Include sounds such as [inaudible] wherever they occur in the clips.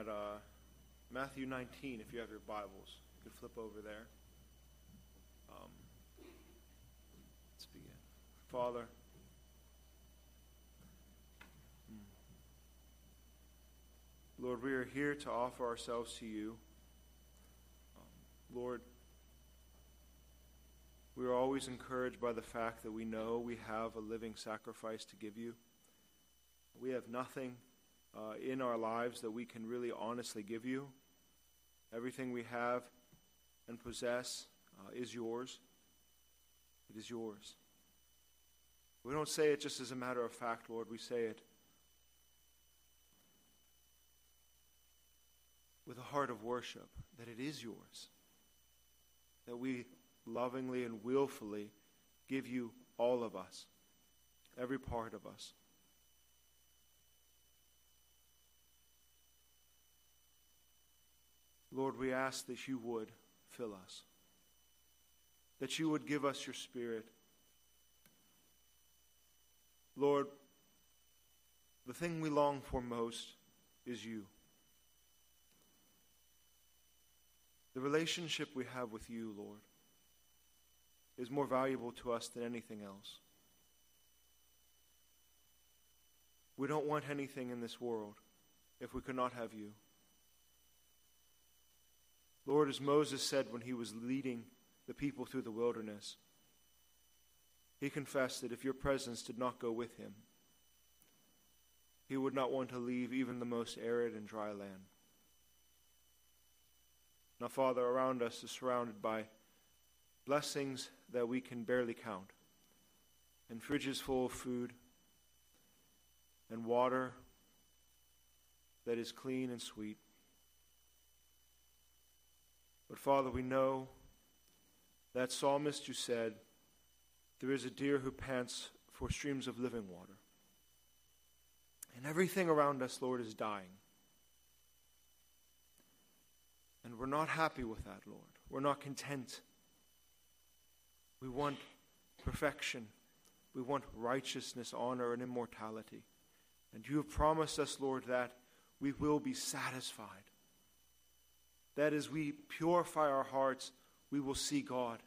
at uh, Matthew 19 if you have your Bibles. You can flip over there. Um, let's begin. Father. Lord, we are here to offer ourselves to you. Um, Lord, we are always encouraged by the fact that we know we have a living sacrifice to give you. We have nothing uh, in our lives that we can really honestly give you. Everything we have and possess uh, is yours. It is yours. We don't say it just as a matter of fact, Lord. We say it with a heart of worship that it is yours. That we lovingly and willfully give you all of us, every part of us. Lord, we ask that you would fill us, that you would give us your Spirit. Lord, the thing we long for most is you. The relationship we have with you, Lord, is more valuable to us than anything else. We don't want anything in this world if we could not have you. Lord, as Moses said when he was leading the people through the wilderness, he confessed that if your presence did not go with him, he would not want to leave even the most arid and dry land. Now, Father, around us is surrounded by blessings that we can barely count, and fridges full of food, and water that is clean and sweet. But Father, we know that psalmist who said, There is a deer who pants for streams of living water. And everything around us, Lord, is dying. And we're not happy with that, Lord. We're not content. We want perfection. We want righteousness, honor, and immortality. And you have promised us, Lord, that we will be satisfied that as we purify our hearts, we will see God.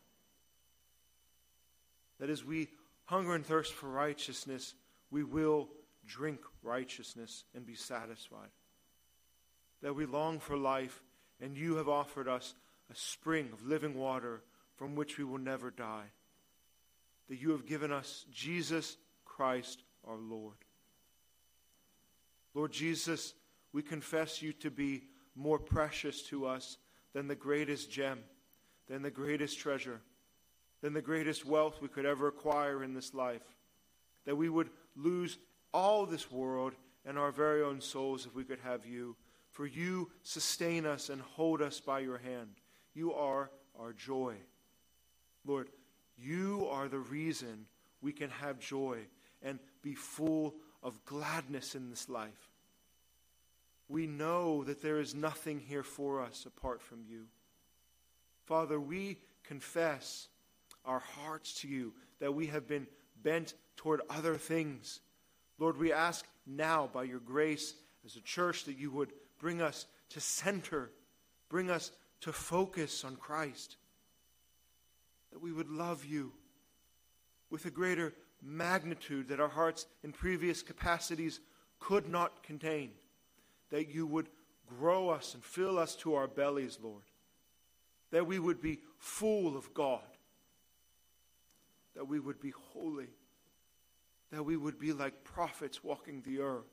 That as we hunger and thirst for righteousness, we will drink righteousness and be satisfied. That we long for life, and you have offered us a spring of living water from which we will never die. That you have given us Jesus Christ our Lord. Lord Jesus, we confess you to be more precious to us than the greatest gem, than the greatest treasure, than the greatest wealth we could ever acquire in this life. That we would lose all this world and our very own souls if we could have you. For you sustain us and hold us by your hand. You are our joy. Lord, you are the reason we can have joy and be full of gladness in this life we know that there is nothing here for us apart from you. Father, we confess our hearts to you that we have been bent toward other things. Lord, we ask now by your grace as a church that you would bring us to center, bring us to focus on Christ, that we would love you with a greater magnitude that our hearts in previous capacities could not contain that you would grow us and fill us to our bellies, Lord. That we would be full of God. That we would be holy. That we would be like prophets walking the earth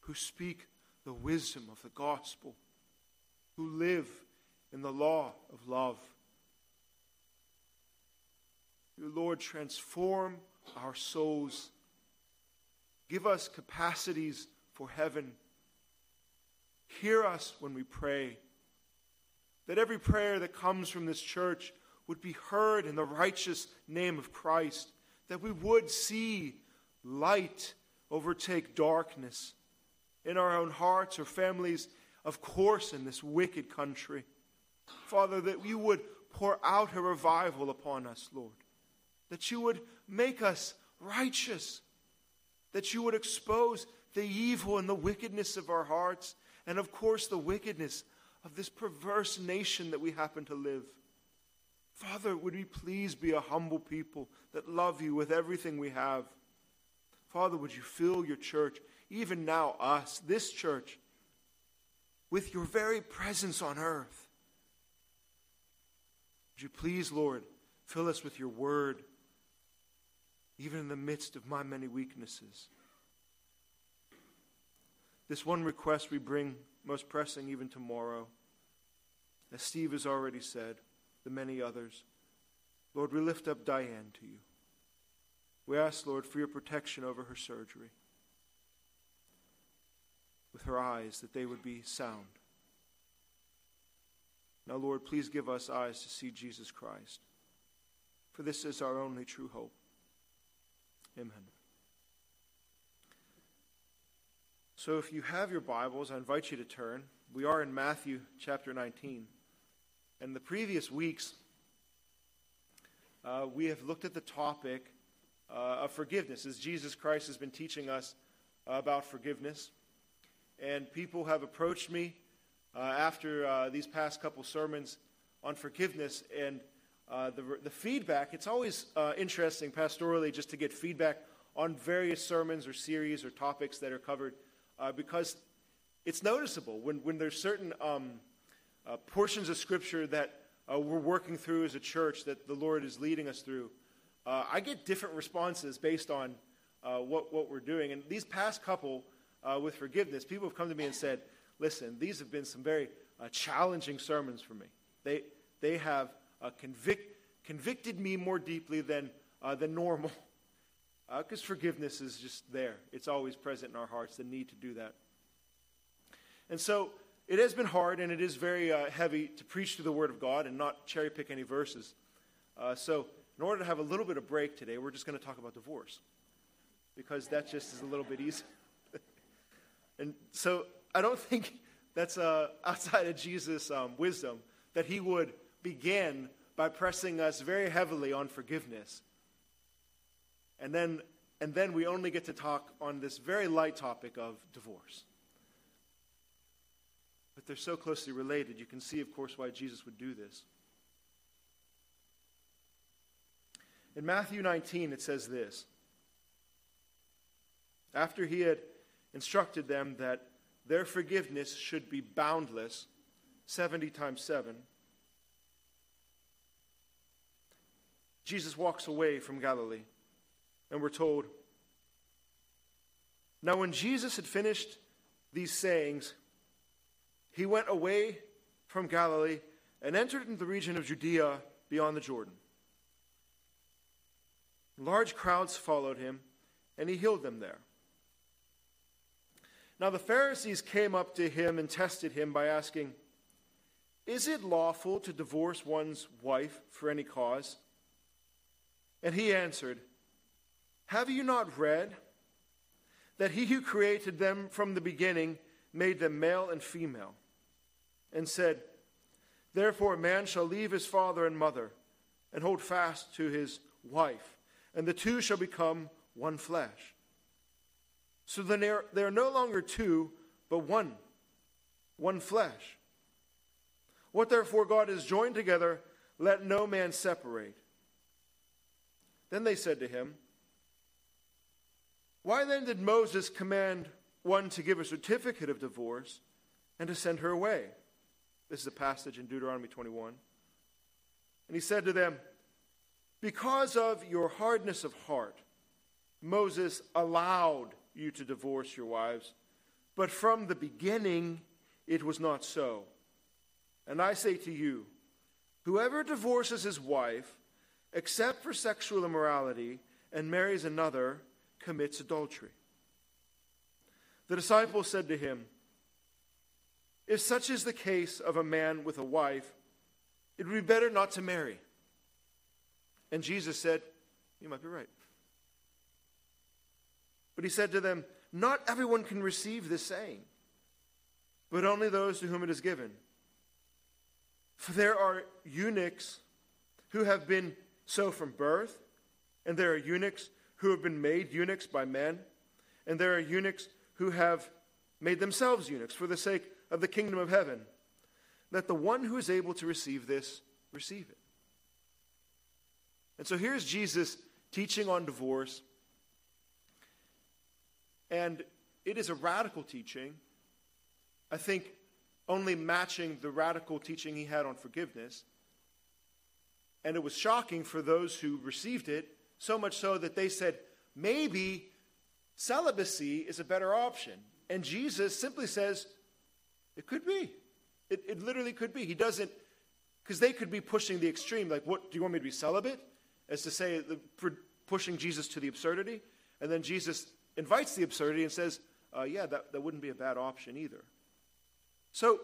who speak the wisdom of the gospel, who live in the law of love. Your Lord, transform our souls. Give us capacities for heaven Hear us when we pray. That every prayer that comes from this church would be heard in the righteous name of Christ. That we would see light overtake darkness in our own hearts or families, of course, in this wicked country. Father, that you would pour out a revival upon us, Lord. That you would make us righteous. That you would expose the evil and the wickedness of our hearts and of course, the wickedness of this perverse nation that we happen to live. Father, would we please be a humble people that love you with everything we have? Father, would you fill your church, even now, us, this church, with your very presence on earth? Would you please, Lord, fill us with your word, even in the midst of my many weaknesses? This one request we bring most pressing even tomorrow. As Steve has already said, the many others. Lord, we lift up Diane to you. We ask, Lord, for your protection over her surgery, with her eyes, that they would be sound. Now, Lord, please give us eyes to see Jesus Christ, for this is our only true hope. Amen. So, if you have your Bibles, I invite you to turn. We are in Matthew chapter 19. And the previous weeks, uh, we have looked at the topic uh, of forgiveness, as Jesus Christ has been teaching us about forgiveness. And people have approached me uh, after uh, these past couple sermons on forgiveness, and uh, the, the feedback, it's always interesting pastorally just to get feedback on various sermons or series or topics that are covered uh, because it's noticeable when, when there's certain um, uh, portions of Scripture that uh, we're working through as a church that the Lord is leading us through. Uh, I get different responses based on uh, what, what we're doing. And these past couple uh, with forgiveness, people have come to me and said, listen, these have been some very challenging sermons for me. They, they have convict, convicted me more deeply than, than normal. [laughs] because uh, forgiveness is just there. It's always present in our hearts, the need to do that. And so it has been hard and it is very uh, heavy to preach through the Word of God and not cherry pick any verses. Uh, so, in order to have a little bit of break today, we're just going to talk about divorce because that just is a little bit easier. [laughs] and so, I don't think that's uh, outside of Jesus' um, wisdom that he would begin by pressing us very heavily on forgiveness and then, and then we only get to talk on this very light topic of divorce. But they're so closely related, you can see, of course, why Jesus would do this. In Matthew 19, it says this After he had instructed them that their forgiveness should be boundless, 70 times 7, Jesus walks away from Galilee and we're told, Now, when Jesus had finished these sayings, he went away from Galilee and entered into the region of Judea beyond the Jordan. Large crowds followed him, and he healed them there. Now the Pharisees came up to him and tested him by asking, Is it lawful to divorce one's wife for any cause? And he answered, have you not read that he who created them from the beginning made them male and female, and said, Therefore, man shall leave his father and mother and hold fast to his wife, and the two shall become one flesh. So then they are, they are no longer two, but one, one flesh. What therefore God has joined together, let no man separate. Then they said to him, why then did Moses command one to give a certificate of divorce and to send her away? This is a passage in Deuteronomy 21. And he said to them, Because of your hardness of heart, Moses allowed you to divorce your wives, but from the beginning it was not so. And I say to you, whoever divorces his wife, except for sexual immorality, and marries another, commits adultery. The disciples said to him, If such is the case of a man with a wife, it would be better not to marry. And Jesus said, You might be right. But he said to them, Not everyone can receive this saying, but only those to whom it is given. For there are eunuchs who have been so from birth, and there are eunuchs who have been made eunuchs by men, and there are eunuchs who have made themselves eunuchs for the sake of the kingdom of heaven. Let the one who is able to receive this receive it. And so here's Jesus teaching on divorce. And it is a radical teaching. I think only matching the radical teaching he had on forgiveness. And it was shocking for those who received it, so much so that they said, maybe celibacy is a better option. And Jesus simply says, it could be. It, it literally could be. He doesn't, because they could be pushing the extreme, like, what, do you want me to be celibate? As to say, the, pushing Jesus to the absurdity. And then Jesus invites the absurdity and says, uh, yeah, that, that wouldn't be a bad option either. So,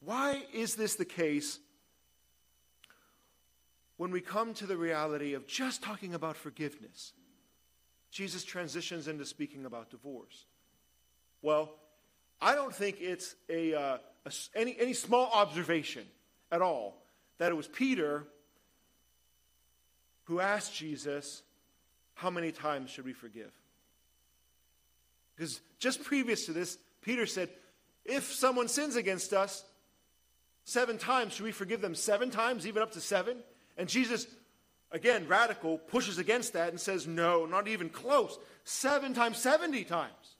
why is this the case when we come to the reality of just talking about forgiveness? Jesus transitions into speaking about divorce. Well, I don't think it's a, uh, a, any, any small observation at all that it was Peter who asked Jesus, How many times should we forgive? Because just previous to this, Peter said, If someone sins against us seven times, should we forgive them seven times, even up to seven? And Jesus, again, radical, pushes against that and says, No, not even close. Seven times, 70 times,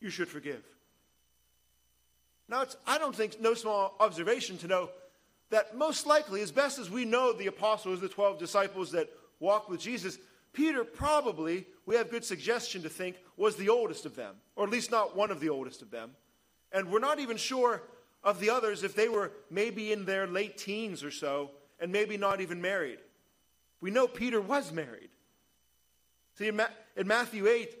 you should forgive. Now, it's, I don't think no small observation to know that most likely, as best as we know the apostles, the 12 disciples that walked with Jesus, Peter probably, we have good suggestion to think, was the oldest of them, or at least not one of the oldest of them. And we're not even sure of the others if they were maybe in their late teens or so, and maybe not even married. We know Peter was married. See, in, Ma- in Matthew 8,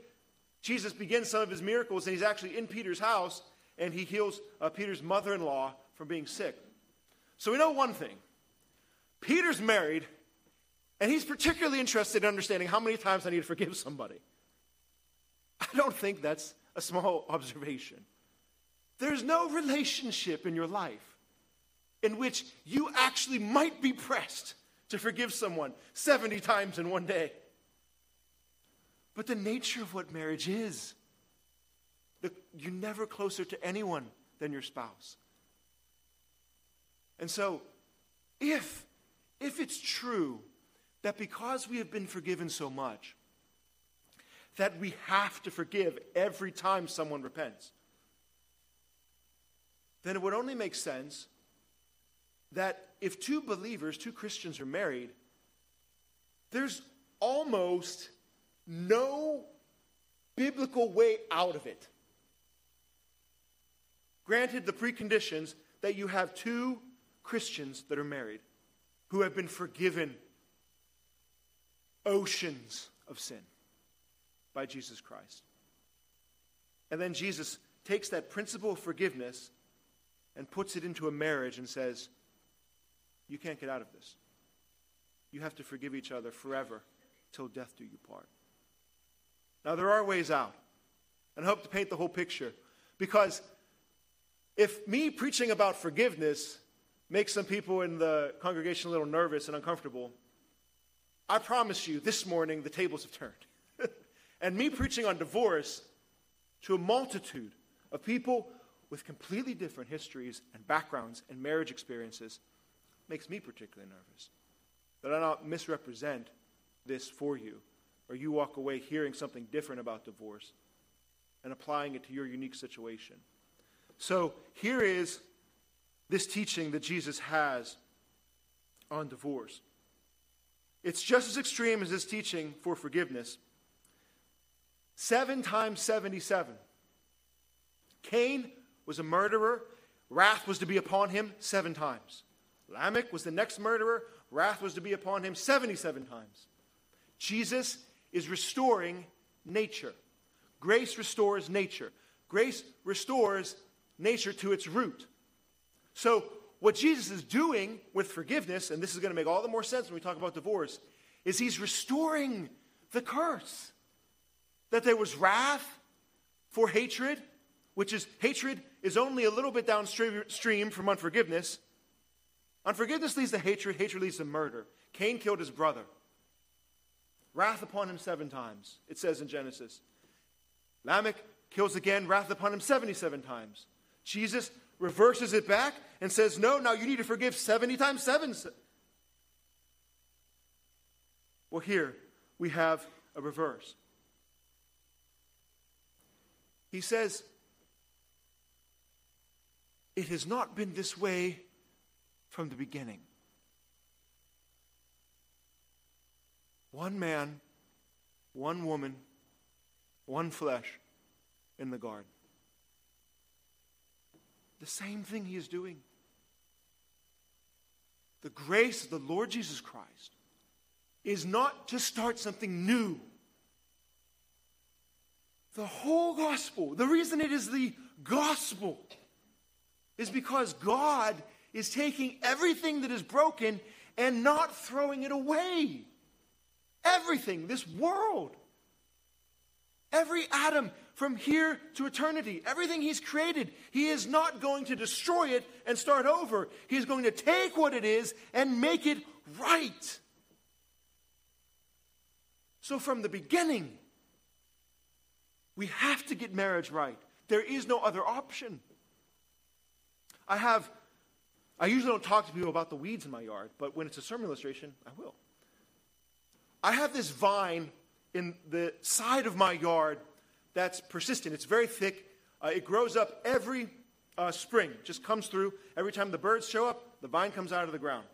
Jesus begins some of his miracles, and he's actually in Peter's house, and he heals uh, Peter's mother in law from being sick. So we know one thing Peter's married, and he's particularly interested in understanding how many times I need to forgive somebody. I don't think that's a small [laughs] observation. There's no relationship in your life in which you actually might be pressed to forgive someone 70 times in one day. But the nature of what marriage is the, you're never closer to anyone than your spouse. And so, if, if it's true that because we have been forgiven so much, that we have to forgive every time someone repents, then it would only make sense that if two believers, two Christians are married, there's almost no biblical way out of it. Granted, the preconditions that you have two Christians that are married who have been forgiven oceans of sin by Jesus Christ. And then Jesus takes that principle of forgiveness and puts it into a marriage and says, You can't get out of this. You have to forgive each other forever till death do you part. Now, there are ways out. And I hope to paint the whole picture because if me preaching about forgiveness makes some people in the congregation a little nervous and uncomfortable, I promise you this morning the tables have turned. [laughs] and me preaching on divorce to a multitude of people with completely different histories and backgrounds and marriage experiences makes me particularly nervous. That I not misrepresent this for you, or you walk away hearing something different about divorce and applying it to your unique situation. So here is this teaching that Jesus has on divorce. It's just as extreme as his teaching for forgiveness. Seven times 77. Cain was a murderer. Wrath was to be upon him seven times. Lamech was the next murderer. Wrath was to be upon him 77 times. Jesus is restoring nature. Grace restores nature. Grace restores nature to its root. So, what Jesus is doing with forgiveness, and this is going to make all the more sense when we talk about divorce, is he's restoring the curse. That there was wrath for hatred, which is hatred is only a little bit downstream from unforgiveness. Unforgiveness leads to hatred, hatred leads to murder. Cain killed his brother. Wrath upon him seven times, it says in Genesis. Lamech kills again, wrath upon him 77 times. Jesus reverses it back and says, No, now you need to forgive 70 times 7. Well, here we have a reverse. He says, It has not been this way from the beginning. One man, one woman, one flesh in the garden. The same thing he is doing. The grace of the Lord Jesus Christ is not to start something new. The whole gospel, the reason it is the gospel, is because God is taking everything that is broken and not throwing it away. Everything, this world, every atom from here to eternity, everything He's created, He is not going to destroy it and start over. He's going to take what it is and make it right. So, from the beginning, we have to get marriage right. There is no other option. I have, I usually don't talk to people about the weeds in my yard, but when it's a sermon illustration, I will. I have this vine in the side of my yard that's persistent. It's very thick. Uh, it grows up every uh, spring, just comes through. Every time the birds show up, the vine comes out of the ground.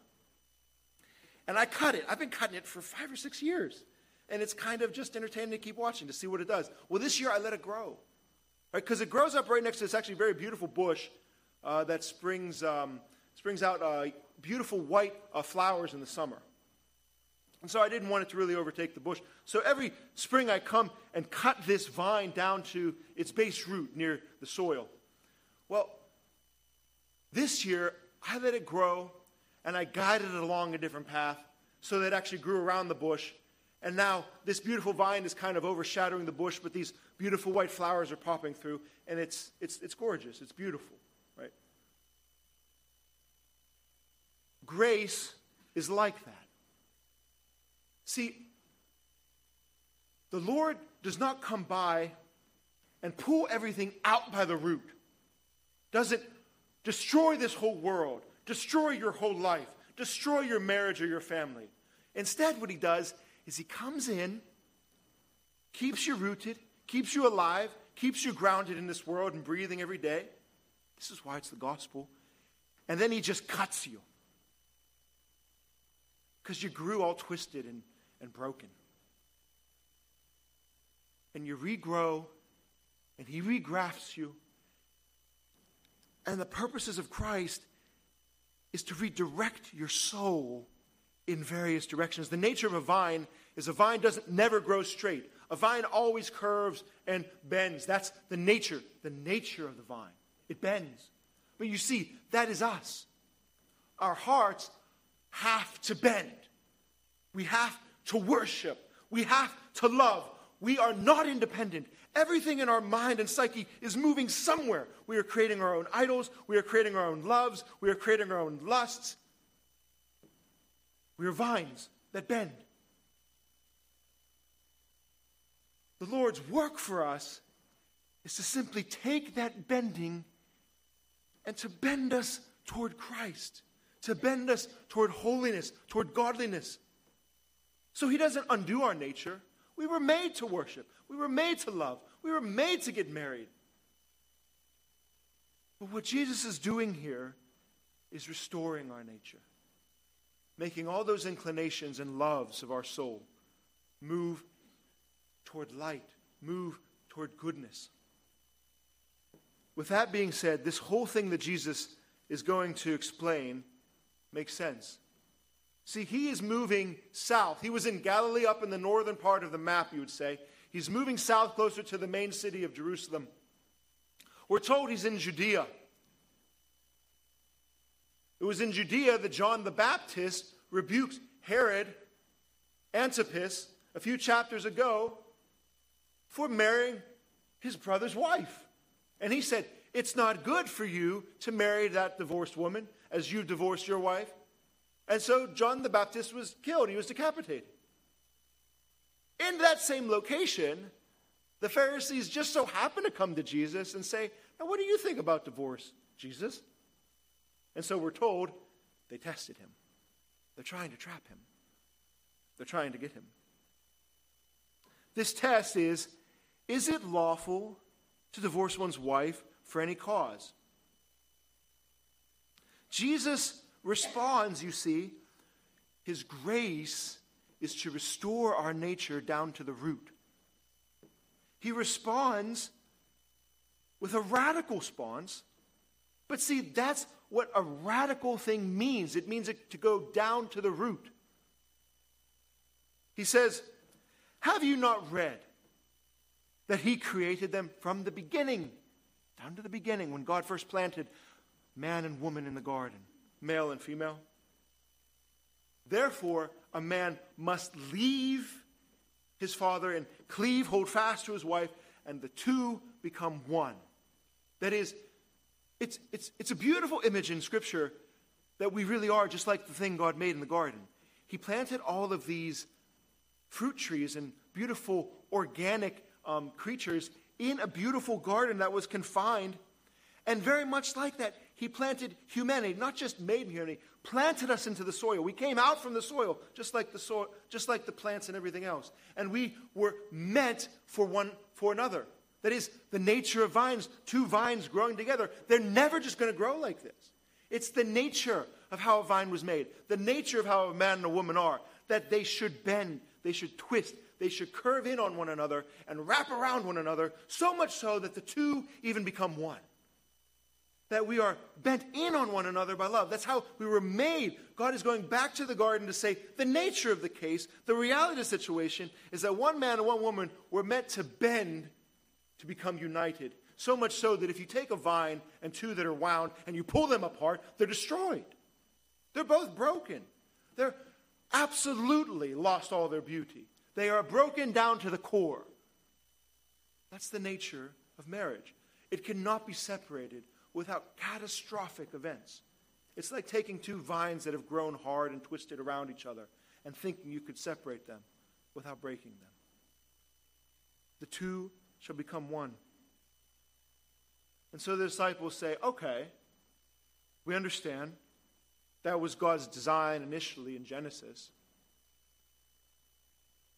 And I cut it. I've been cutting it for five or six years. And it's kind of just entertaining to keep watching to see what it does. Well, this year I let it grow. Because right? it grows up right next to this actually very beautiful bush uh, that springs, um, springs out uh, beautiful white uh, flowers in the summer. And so I didn't want it to really overtake the bush. So every spring I come and cut this vine down to its base root near the soil. Well, this year I let it grow and I guided it along a different path so that it actually grew around the bush. And now this beautiful vine is kind of overshadowing the bush, but these beautiful white flowers are popping through, and it's, it's, it's gorgeous. It's beautiful, right? Grace is like that. See, the Lord does not come by and pull everything out by the root, doesn't destroy this whole world, destroy your whole life, destroy your marriage or your family. Instead, what he does is he comes in, keeps you rooted, keeps you alive, keeps you grounded in this world and breathing every day. This is why it's the gospel. And then he just cuts you. Because you grew all twisted and and broken. And you regrow, and He regrafts you. And the purposes of Christ is to redirect your soul in various directions. The nature of a vine is a vine doesn't never grow straight. A vine always curves and bends. That's the nature, the nature of the vine. It bends. But you see, that is us. Our hearts have to bend. We have to worship. We have to love. We are not independent. Everything in our mind and psyche is moving somewhere. We are creating our own idols. We are creating our own loves. We are creating our own lusts. We are vines that bend. The Lord's work for us is to simply take that bending and to bend us toward Christ, to bend us toward holiness, toward godliness. So he doesn't undo our nature. We were made to worship, we were made to love, we were made to get married. But what Jesus is doing here is restoring our nature, making all those inclinations and loves of our soul move toward light, move toward goodness. With that being said, this whole thing that Jesus is going to explain makes sense. See, he is moving south. He was in Galilee, up in the northern part of the map, you would say. He's moving south closer to the main city of Jerusalem. We're told he's in Judea. It was in Judea that John the Baptist rebuked Herod Antipas a few chapters ago for marrying his brother's wife. And he said, It's not good for you to marry that divorced woman as you divorced your wife. And so John the Baptist was killed, he was decapitated. In that same location, the Pharisees just so happen to come to Jesus and say, Now, what do you think about divorce? Jesus. And so we're told they tested him. They're trying to trap him, they're trying to get him. This test is Is it lawful to divorce one's wife for any cause? Jesus responds, you see, his grace is to restore our nature down to the root. He responds with a radical response. But see, that's what a radical thing means it means it to go down to the root. He says, Have you not read that He created them from the beginning, down to the beginning, when God first planted man and woman in the garden, male and female? Therefore, a man must leave his father and cleave, hold fast to his wife, and the two become one. That is, it's, it's, it's a beautiful image in Scripture that we really are just like the thing God made in the garden. He planted all of these fruit trees and beautiful organic um, creatures in a beautiful garden that was confined. And very much like that, he planted humanity, not just made humanity, planted us into the soil. We came out from the soil, just like the soil, just like the plants and everything else. And we were meant for one for another. That is, the nature of vines, two vines growing together, they're never just going to grow like this. It's the nature of how a vine was made, the nature of how a man and a woman are, that they should bend, they should twist, they should curve in on one another and wrap around one another, so much so that the two even become one. That we are bent in on one another by love. That's how we were made. God is going back to the garden to say the nature of the case, the reality of the situation is that one man and one woman were meant to bend to become united. So much so that if you take a vine and two that are wound and you pull them apart, they're destroyed. They're both broken. They're absolutely lost all their beauty. They are broken down to the core. That's the nature of marriage. It cannot be separated without catastrophic events. It's like taking two vines that have grown hard and twisted around each other and thinking you could separate them without breaking them. The two shall become one. And so the disciples say, okay, we understand. That was God's design initially in Genesis.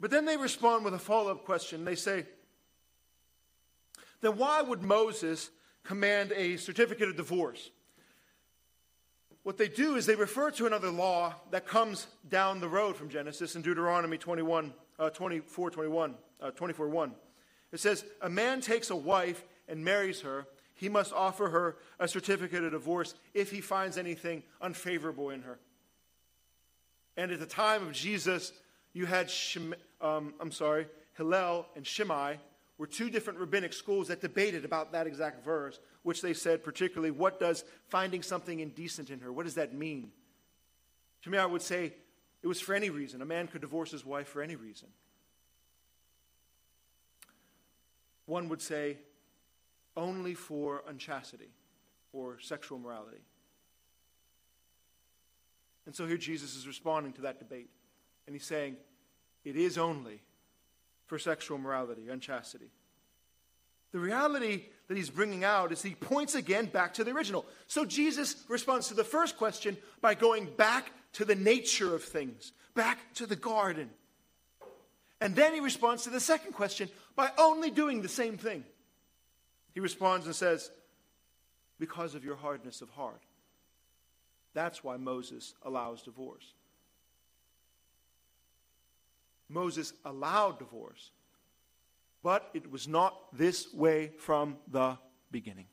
But then they respond with a follow up question. They say, then why would Moses command a certificate of divorce? What they do is they refer to another law that comes down the road from Genesis in Deuteronomy 21, uh, 24, 21, uh, 24 1. It says, A man takes a wife and marries her, he must offer her a certificate of divorce if he finds anything unfavorable in her. And at the time of Jesus, you had, um, I'm sorry, Hillel and Shammai were two different rabbinic schools that debated about that exact verse, which they said particularly, what does finding something indecent in her, what does that mean? To me, I would say it was for any reason. A man could divorce his wife for any reason. one would say only for unchastity or sexual morality. And so here Jesus is responding to that debate. And he's saying, it is only for sexual morality, unchastity. The reality that he's bringing out is he points again back to the original. So Jesus responds to the first question by going back to the nature of things, back to the garden. And then he responds to the second question by only doing the same thing. He responds and says, Because of your hardness of heart. That's why Moses allows divorce. Moses allowed divorce, but it was not this way from the beginning.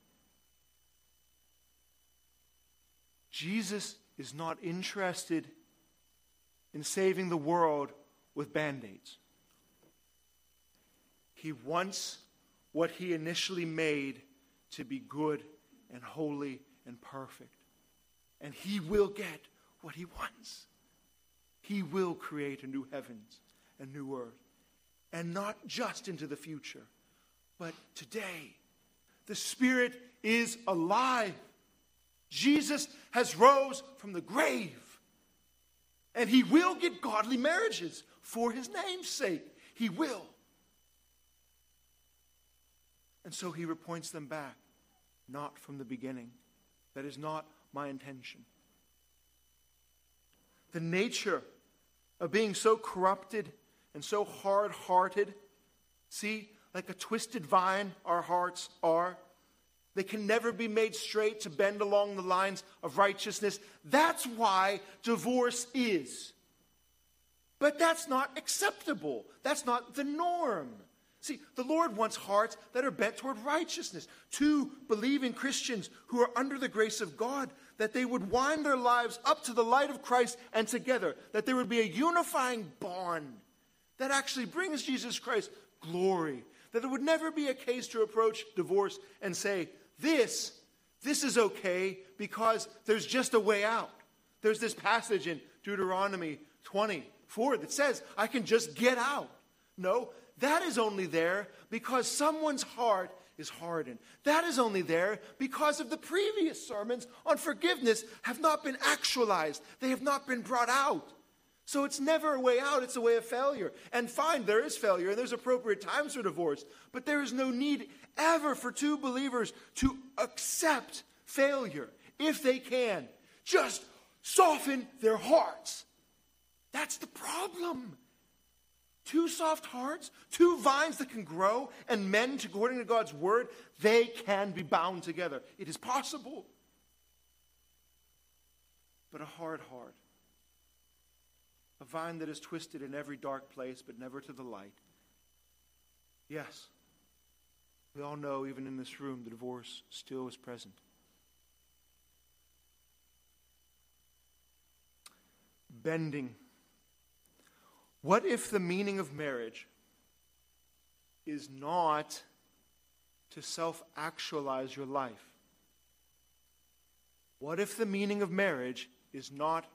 Jesus is not interested in saving the world with band aids. He wants what he initially made to be good and holy and perfect. And he will get what he wants. He will create a new heavens and new earth. And not just into the future, but today. The Spirit is alive. Jesus has rose from the grave. And he will get godly marriages for his name's sake. He will. And so he repoints them back, not from the beginning, That is not my intention. The nature of being so corrupted and so hard hearted, see, like a twisted vine, our hearts are. They can never be made straight to bend along the lines of righteousness. That's why divorce is. But that's not acceptable. That's not the norm. See, the Lord wants hearts that are bent toward righteousness. Two believing Christians who are under the grace of God, that they would wind their lives up to the light of Christ and together, that there would be a unifying bond that actually brings Jesus Christ glory. That it would never be a case to approach divorce and say, This, this is okay because there's just a way out. There's this passage in Deuteronomy 24 that says, I can just get out. No, that is only there because someone's heart is hardened. That is only there because of the previous sermons on forgiveness have not been actualized, they have not been brought out. So it's never a way out, it's a way of failure. And fine, there is failure, and there's appropriate times for divorce, but there is no need ever for two believers to accept failure if they can. Just soften their hearts. That's the problem. Two soft hearts, two vines that can grow and mend according to God's word, they can be bound together. It is possible. But a hard heart, a vine that is twisted in every dark place but never to the light. Yes, we all know, even in this room, the divorce still is present. Bending what if the meaning of marriage is not to self actualize your life? What if the meaning of marriage is not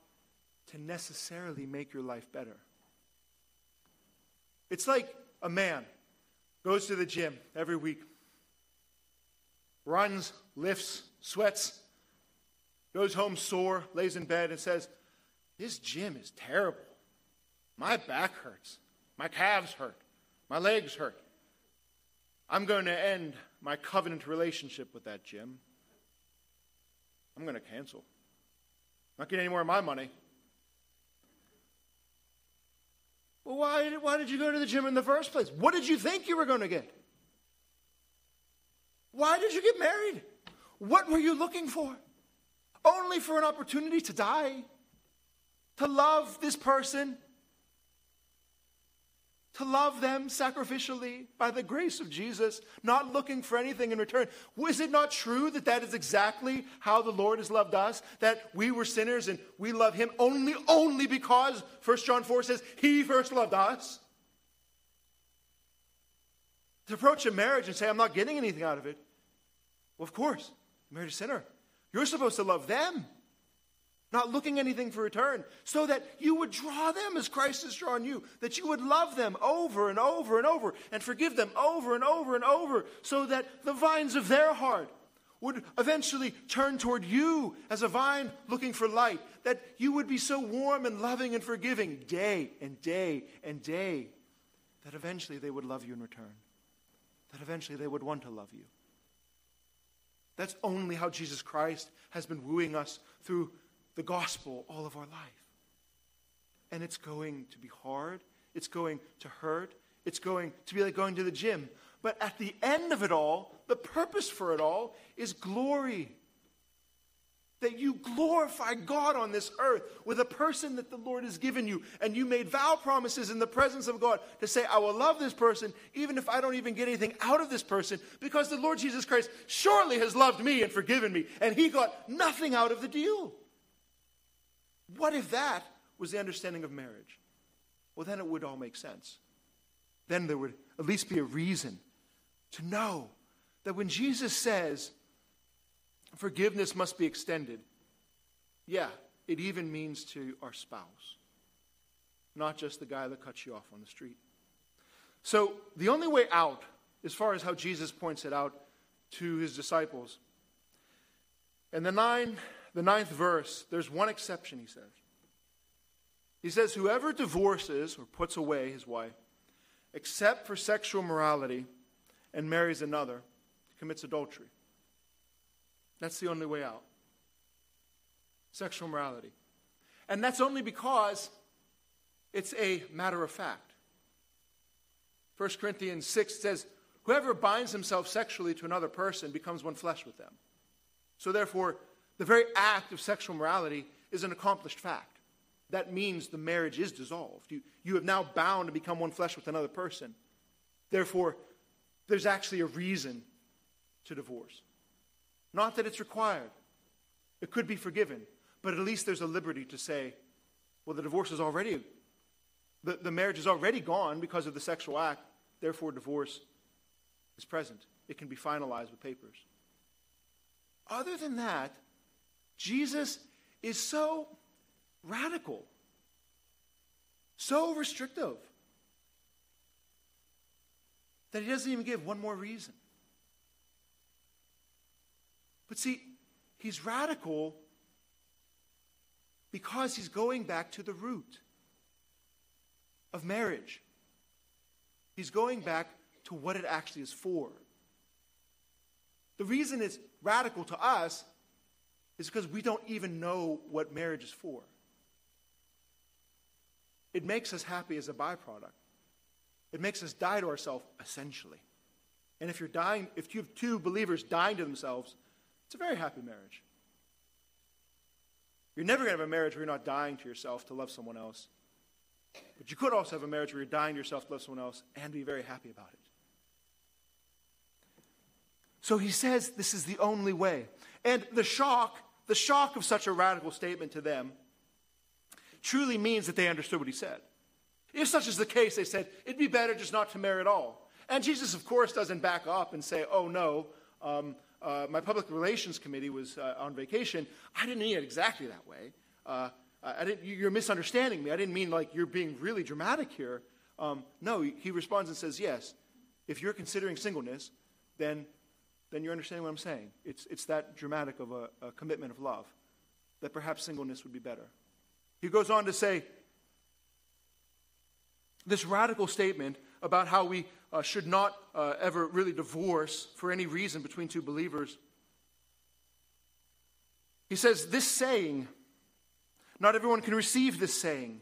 to necessarily make your life better? It's like a man goes to the gym every week, runs, lifts, sweats, goes home sore, lays in bed, and says, This gym is terrible. My back hurts. My calves hurt. My legs hurt. I'm going to end my covenant relationship with that gym. I'm going to cancel. Not getting any more of my money. Well, why, why did you go to the gym in the first place? What did you think you were going to get? Why did you get married? What were you looking for? Only for an opportunity to die? To love this person to love them sacrificially by the grace of Jesus, not looking for anything in return. Is it not true that that is exactly how the Lord has loved us? That we were sinners and we love Him only, only because 1 John 4 says He first loved us? To approach a marriage and say, I'm not getting anything out of it. Well, of course, married a sinner. You're supposed to love them not looking anything for return, so that you would draw them as Christ has drawn you, that you would love them over and over and over, and forgive them over and over and over, so that the vines of their heart would eventually turn toward you as a vine looking for light, that you would be so warm and loving and forgiving day and day and day, that eventually they would love you in return, that eventually they would want to love you. That's only how Jesus Christ has been wooing us through the gospel all of our life. And it's going to be hard, it's going to hurt, it's going to be like going to the gym. But at the end of it all, the purpose for it all is glory. That you glorify God on this earth with a person that the Lord has given you. And you made vow promises in the presence of God to say, I will love this person even if I don't even get anything out of this person because the Lord Jesus Christ surely has loved me and forgiven me. And he got nothing out of the deal. What if that was the understanding of marriage? Well, then it would all make sense. Then there would at least be a reason to know that when Jesus says forgiveness must be extended, yeah, it even means to our spouse, not just the guy that cuts you off on the street. So the only way out, as far as how Jesus points it out to his disciples, and the nine the ninth verse, there's one exception, he says. He says, Whoever divorces or puts away his wife, except for sexual morality, and marries another, commits adultery. That's the only way out. sexual morality. And that's only because it's a matter of fact. 1 Corinthians 6 says, Whoever binds himself sexually to another person becomes one flesh with them. So, therefore, the very act of sexual morality is an accomplished fact. That means the marriage is dissolved. You, you have now bound to become one flesh with another person. Therefore, there's actually a reason to divorce. Not that it's required, it could be forgiven, but at least there's a liberty to say, well, the divorce is already, the, the marriage is already gone because of the sexual act, therefore, divorce is present. It can be finalized with papers. Other than that, Jesus is so radical, so restrictive, that he doesn't even give one more reason. But see, he's radical because he's going back to the root of marriage. He's going back to what it actually is for. The reason it's radical to us is because we don't even know what marriage is for. It makes us happy as a byproduct. It makes us die to ourselves, essentially. And if you're dying, if you have two believers dying to themselves, it's a very happy marriage. You're never going to have a marriage where you're not dying to yourself to love someone else. But you could also have a marriage where you're dying to yourself to love someone else and be very happy about it. So he says this is the only way. And the shock, the shock of such a radical statement to them truly means that they understood what he said. If such is the case, they said, it'd be better just not to marry at all. And Jesus, of course, doesn't back up and say, oh no, um, uh, my public relations committee was uh, on vacation. I didn't mean it exactly that way. Uh, I didn't, you're misunderstanding me. I didn't mean like you're being really dramatic here. Um, no, he responds and says, yes, if you're considering singleness, then, then you're understanding what I'm saying. It's, it's that dramatic of a, a commitment of love that perhaps singleness would be better. He goes on to say this radical statement about how we uh, should not uh, ever really divorce for any reason between two believers. He says, This saying, not everyone can receive this saying,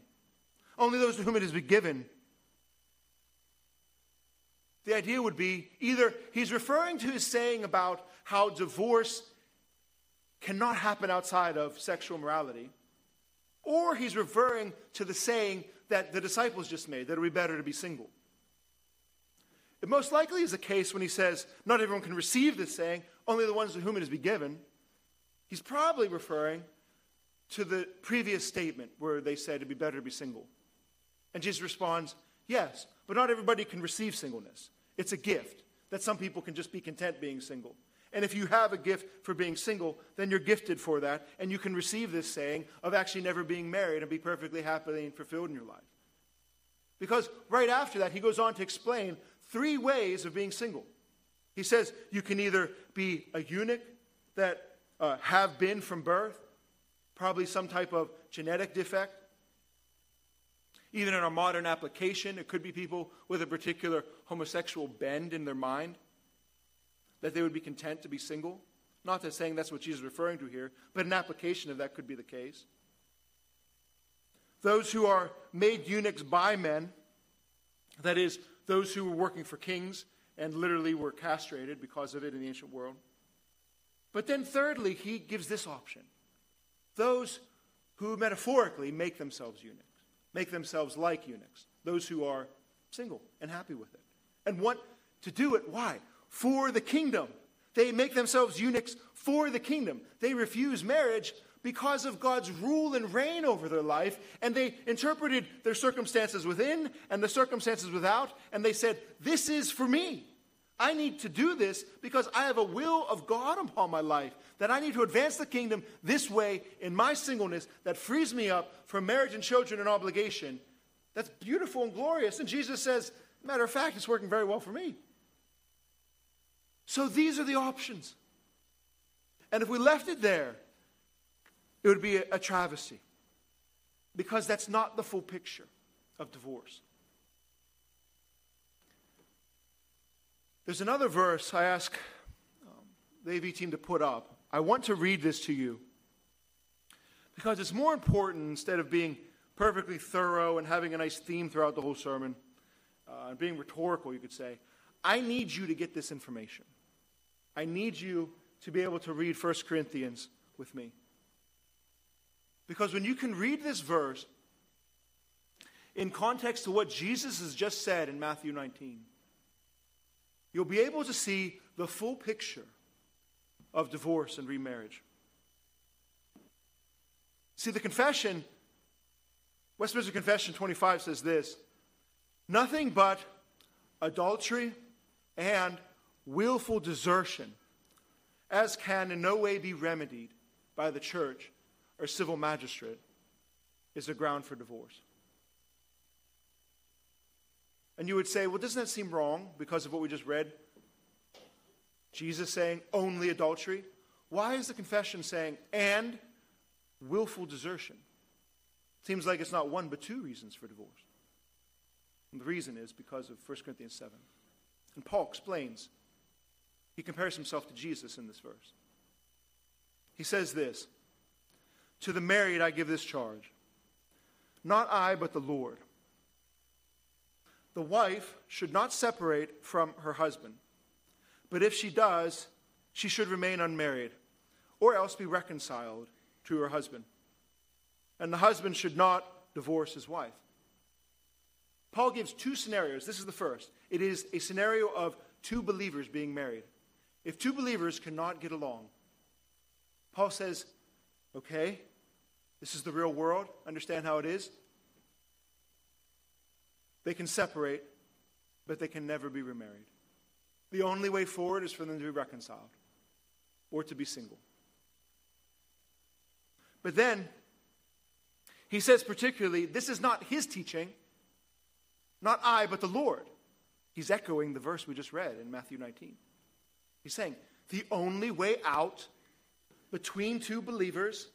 only those to whom it has been given. The idea would be either he's referring to his saying about how divorce cannot happen outside of sexual morality, or he's referring to the saying that the disciples just made that it would be better to be single. It most likely is the case when he says, Not everyone can receive this saying, only the ones to whom it has been given. He's probably referring to the previous statement where they said it'd be better to be single. And Jesus responds, Yes, but not everybody can receive singleness. It's a gift that some people can just be content being single. And if you have a gift for being single, then you're gifted for that, and you can receive this saying of actually never being married and be perfectly happy and fulfilled in your life. Because right after that, he goes on to explain three ways of being single. He says you can either be a eunuch that uh, have been from birth, probably some type of genetic defect. Even in our modern application, it could be people with a particular homosexual bend in their mind that they would be content to be single. Not that saying that's what Jesus is referring to here, but an application of that could be the case. Those who are made eunuchs by men, that is, those who were working for kings and literally were castrated because of it in the ancient world. But then, thirdly, he gives this option those who metaphorically make themselves eunuchs, make themselves like eunuchs, those who are single and happy with it, and want to do it. Why? for the kingdom. They make themselves eunuchs for the kingdom. They refuse marriage because of God's rule and reign over their life, and they interpreted their circumstances within and the circumstances without, and they said, This is for me. I need to do this because I have a will of God upon my life, that I need to advance the kingdom this way in my singleness that frees me up from marriage and children and obligation. That's beautiful and glorious. And Jesus says, matter of fact, it's working very well for me. So these are the options. And if we left it there, it would be a, travesty because that's not the full picture of divorce. There's another verse I ask um, the AV team to put up. I want to read this to you Because it's more important, instead of being perfectly thorough and having a nice theme throughout the whole sermon, uh, and being rhetorical, you could say, I need you to get this information. I need you to be able to read 1 Corinthians with me. Because when you can read this verse in context to what Jesus has just said in Matthew 19, you'll be able to see the full picture of divorce and remarriage. See, the confession, Westminster Confession 25 says this nothing but adultery and willful desertion, as can in no way be remedied by the church or civil magistrate, is a ground for divorce. And you would say, well, doesn't that seem wrong because of what we just read? Jesus saying only adultery. Why is the confession saying and willful desertion? Seems like it's not one but two reasons for divorce. And the reason is because of 1 Corinthians 7. And Paul explains. He compares himself to Jesus in this verse. He says this To the married I give this charge, not I, but the Lord. The wife should not separate from her husband, but if she does, she should remain unmarried, or else be reconciled to her husband. And the husband should not divorce his wife. Paul gives two scenarios. This is the first. It is a scenario of two believers being married. If two believers cannot get along, Paul says, okay, this is the real world. Understand how it is. They can separate, but they can never be remarried. The only way forward is for them to be reconciled or to be single. But then, he says particularly, this is not his teaching, not I, but the Lord. He's echoing the verse we just read in Matthew 19. He's saying, the only way out between two believers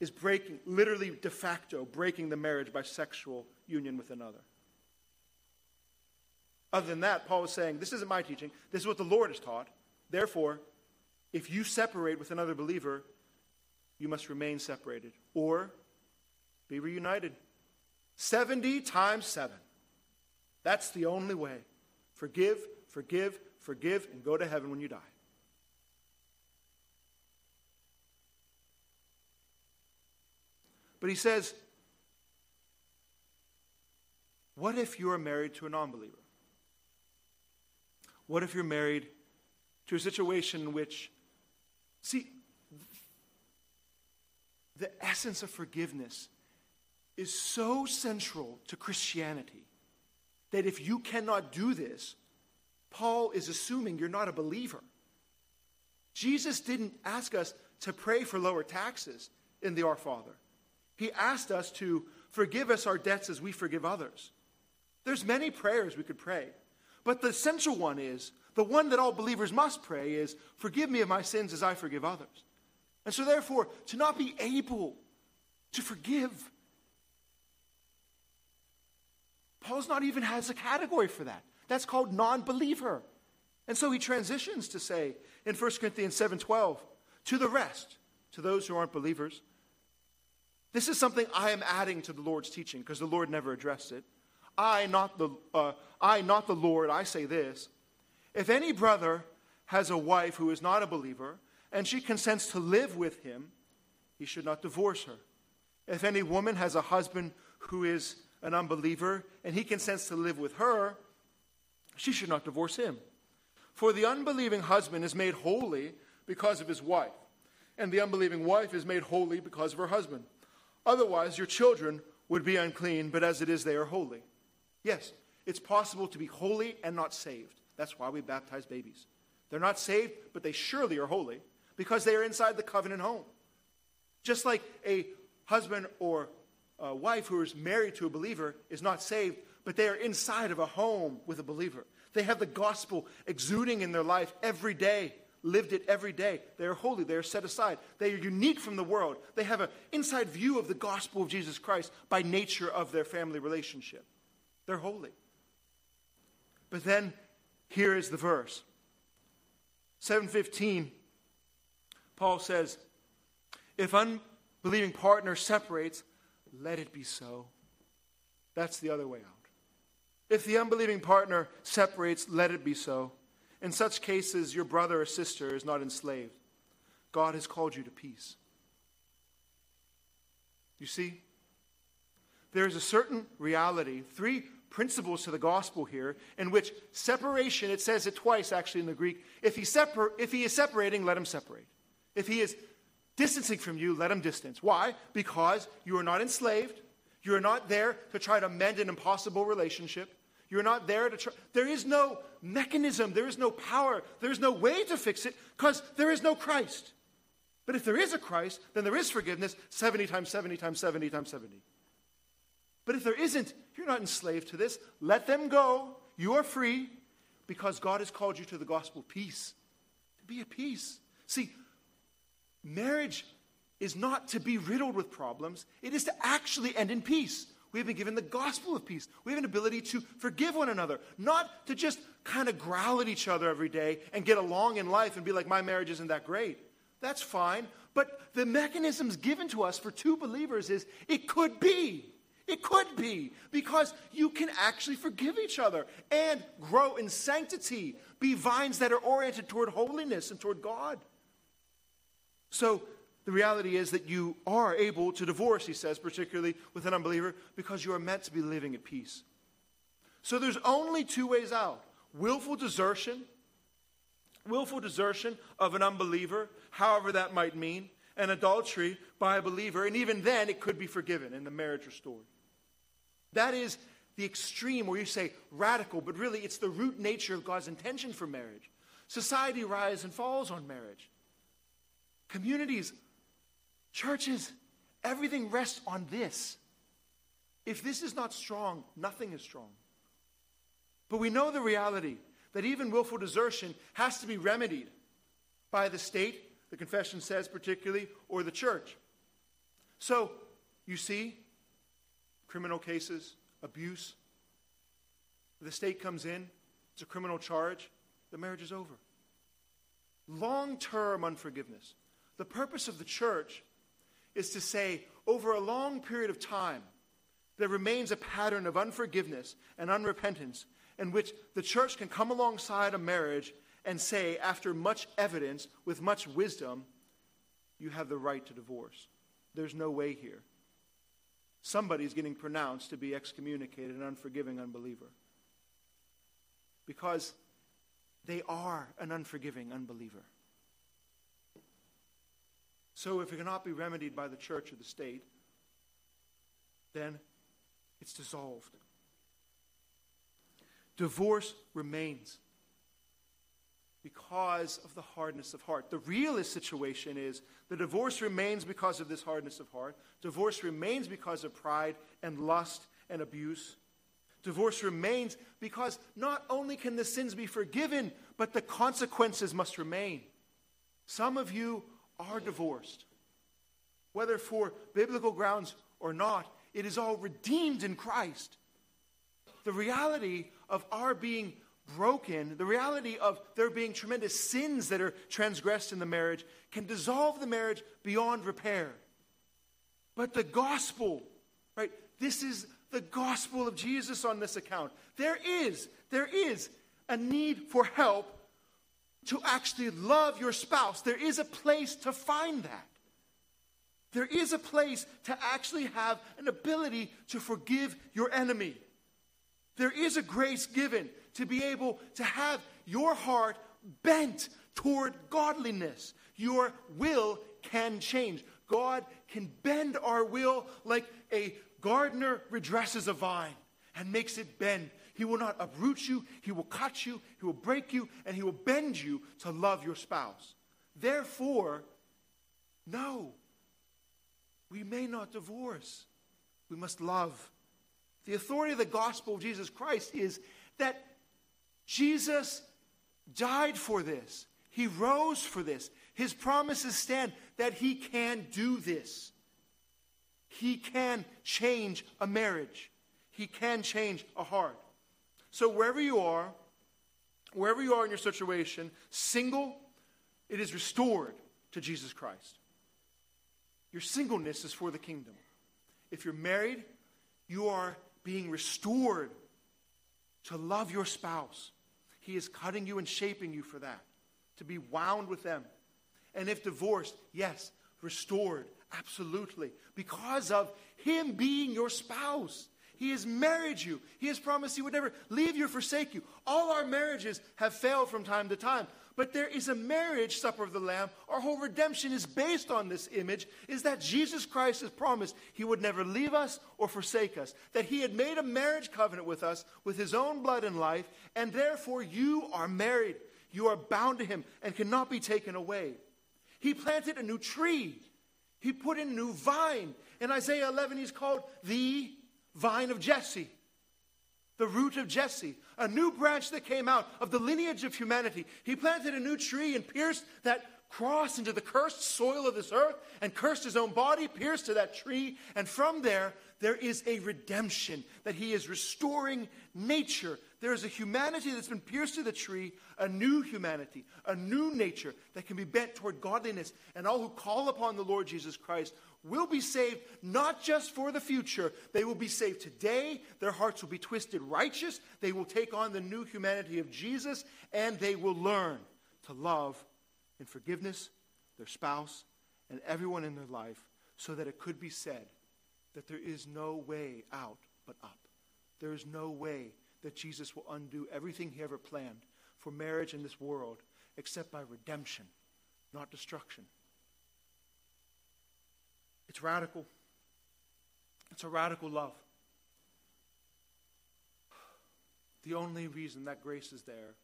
is breaking, literally de facto, breaking the marriage by sexual union with another. Other than that, Paul is saying, This isn't my teaching. This is what the Lord has taught. Therefore, if you separate with another believer, you must remain separated or be reunited. 70 times 7. That's the only way. Forgive, forgive, forgive, and go to heaven when you die. But he says, What if you are married to a non believer? What if you're married to a situation in which, see, the essence of forgiveness is so central to Christianity that if you cannot do this, Paul is assuming you're not a believer. Jesus didn't ask us to pray for lower taxes in the Our Father. He asked us to forgive us our debts as we forgive others. There's many prayers we could pray, but the essential one is the one that all believers must pray is forgive me of my sins as I forgive others. And so therefore, to not be able to forgive Paul's not even has a category for that. That's called non-believer. And so he transitions to say in 1 Corinthians 7:12, to the rest, to those who aren't believers, this is something I am adding to the Lord's teaching because the Lord never addressed it. I, not the, uh, I, not the Lord, I say this. If any brother has a wife who is not a believer and she consents to live with him, he should not divorce her. If any woman has a husband who is an unbeliever and he consents to live with her, she should not divorce him. For the unbelieving husband is made holy because of his wife, and the unbelieving wife is made holy because of her husband. Otherwise, your children would be unclean, but as it is, they are holy. Yes, it's possible to be holy and not saved. That's why we baptize babies. They're not saved, but they surely are holy because they are inside the covenant home. Just like a husband or a wife who is married to a believer is not saved, but they are inside of a home with a believer. They have the gospel exuding in their life every day, lived it every day. They are holy, they are set aside, they are unique from the world. They have an inside view of the gospel of Jesus Christ by nature of their family relationship. They're holy. But then here is the verse 715 Paul says, if, unbelieving partner separates, let it be so. That's the other way out. If the unbelieving partner separates, let it be so. In such cases, your brother or sister is not enslaved. God has called you to peace. You see, there is a certain reality, three principles to the gospel here, in which separation, it says it twice actually in the Greek. If he, separ- if he is separating, let him separate. If he is distancing from you, let him distance. Why? Because you are not enslaved. You are not there to try to mend an impossible relationship. You're not there to try. There is no mechanism, there is no power, there is no way to fix it because there is no Christ. But if there is a Christ, then there is forgiveness 70 times 70 times 70 times 70. But if there isn't, you're not enslaved to this. Let them go. You are free because God has called you to the gospel peace. To be at peace. See, marriage is not to be riddled with problems, it is to actually end in peace. We have been given the gospel of peace. We have an ability to forgive one another, not to just kind of growl at each other every day and get along in life and be like, my marriage isn't that great. That's fine. But the mechanisms given to us for two believers is it could be. It could be because you can actually forgive each other and grow in sanctity, be vines that are oriented toward holiness and toward God. So the reality is that you are able to divorce, he says, particularly with an unbeliever, because you are meant to be living at peace. So there's only two ways out willful desertion, willful desertion of an unbeliever, however that might mean, and adultery by a believer, and even then it could be forgiven and the marriage restored. That is the extreme where you say radical, but really it's the root nature of God's intention for marriage. Society rises and falls on marriage. Communities Churches, everything rests on this. If this is not strong, nothing is strong. But we know the reality that even willful desertion has to be remedied by the state, the confession says particularly, or the church. So, you see, criminal cases, abuse, the state comes in, it's a criminal charge, the marriage is over. Long term unforgiveness. The purpose of the church is to say, over a long period of time, there remains a pattern of unforgiveness and unrepentance in which the church can come alongside a marriage and say, after much evidence, with much wisdom, you have the right to divorce. There's no way here. Somebody's getting pronounced to be excommunicated, an unforgiving unbeliever. Because they are an unforgiving unbeliever. So if it cannot be remedied by the church or the state, then it's dissolved. Divorce remains because of the hardness of heart. The realist situation is the divorce remains because of this hardness of heart. Divorce remains because of pride and lust and abuse. Divorce remains because not only can the sins be forgiven, but the consequences must remain. Some of you are divorced. Whether for biblical grounds or not, it is all redeemed in Christ. The reality of our being broken, the reality of there being tremendous sins that are transgressed in the marriage, can dissolve the marriage beyond repair. But the gospel, right? This is the gospel of Jesus on this account. There is, there is a need for help to actually love your spouse, there is a place to find that. There is a place to actually have an ability to forgive your enemy. There is a grace given to be able to have your heart bent toward godliness. Your will can change. God can bend our will like a gardener redresses a vine and makes it bend he will not uproot you, He will cut you, He will break you, and He will bend you to love your spouse. Therefore, no, we may not divorce. We must love. The authority of the gospel of Jesus Christ is that Jesus died for this. He rose for this. His promises stand that he can do this. He can change a marriage. He can change a heart. So, wherever you are, wherever you are in your situation, single, it is restored to Jesus Christ. Your singleness is for the kingdom. If you're married, you are being restored to love your spouse. He is cutting you and shaping you for that, to be wound with them. And if divorced, yes, restored, absolutely, because of Him being your spouse. He has married you. He has promised He would never leave you or forsake you. All our marriages have failed from time to time. But there is a marriage supper of the Lamb. Our whole redemption is based on this image is that Jesus Christ has promised he would never leave us or forsake us. That he had made a marriage covenant with us with his own blood and life, and therefore you are married. You are bound to him and cannot be taken away. He planted a new tree. He put in a new vine. In Isaiah 11, he's called the vine of Jesse the root of Jesse, a new branch that came out of the lineage of humanity. He planted a new tree and pierced that cross into the cursed soil of this earth and cursed his own body, pierced to that tree. And from there, there is a redemption that he is restoring nature. There is a humanity that's been pierced to the tree, a new humanity, a new nature that can be bent toward godliness. And all who call upon the Lord Jesus Christ will be saved not just for the future, they will be saved today. Their hearts will be twisted righteous. They will take on the new humanity of Jesus, and they will learn to love in forgiveness their spouse and everyone in their life so that it could be said that there is no way out but up. There is no way that Jesus will undo everything he ever planned for marriage in this world except by redemption, not destruction. It's radical. It's a radical love. The only reason that grace is there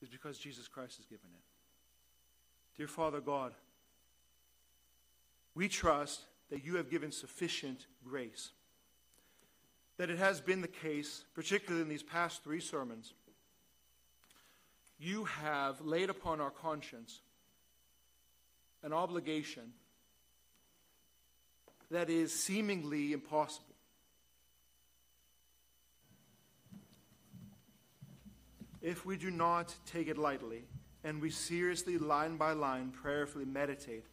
is because Jesus Christ has given it. Dear Father God, we trust that you have given sufficient grace. That it has been the case, particularly in these past three sermons, you have laid upon our conscience an obligation that is seemingly impossible. If we do not take it lightly, and we seriously, line by line, prayerfully meditate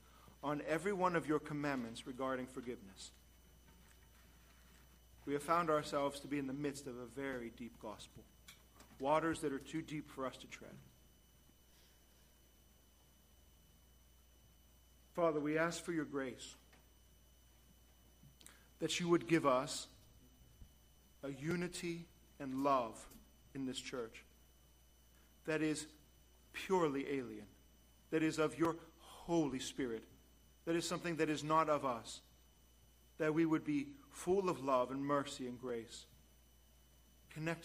on every one of your commandments regarding forgiveness, we have found ourselves to be in the midst of a very deep gospel, waters that are too deep for us to tread. Father, we ask for your grace that you would give us a unity and love in this church that is purely alien, that is of your Holy Spirit, that is something that is not of us, that we would be full of love and mercy and grace, connected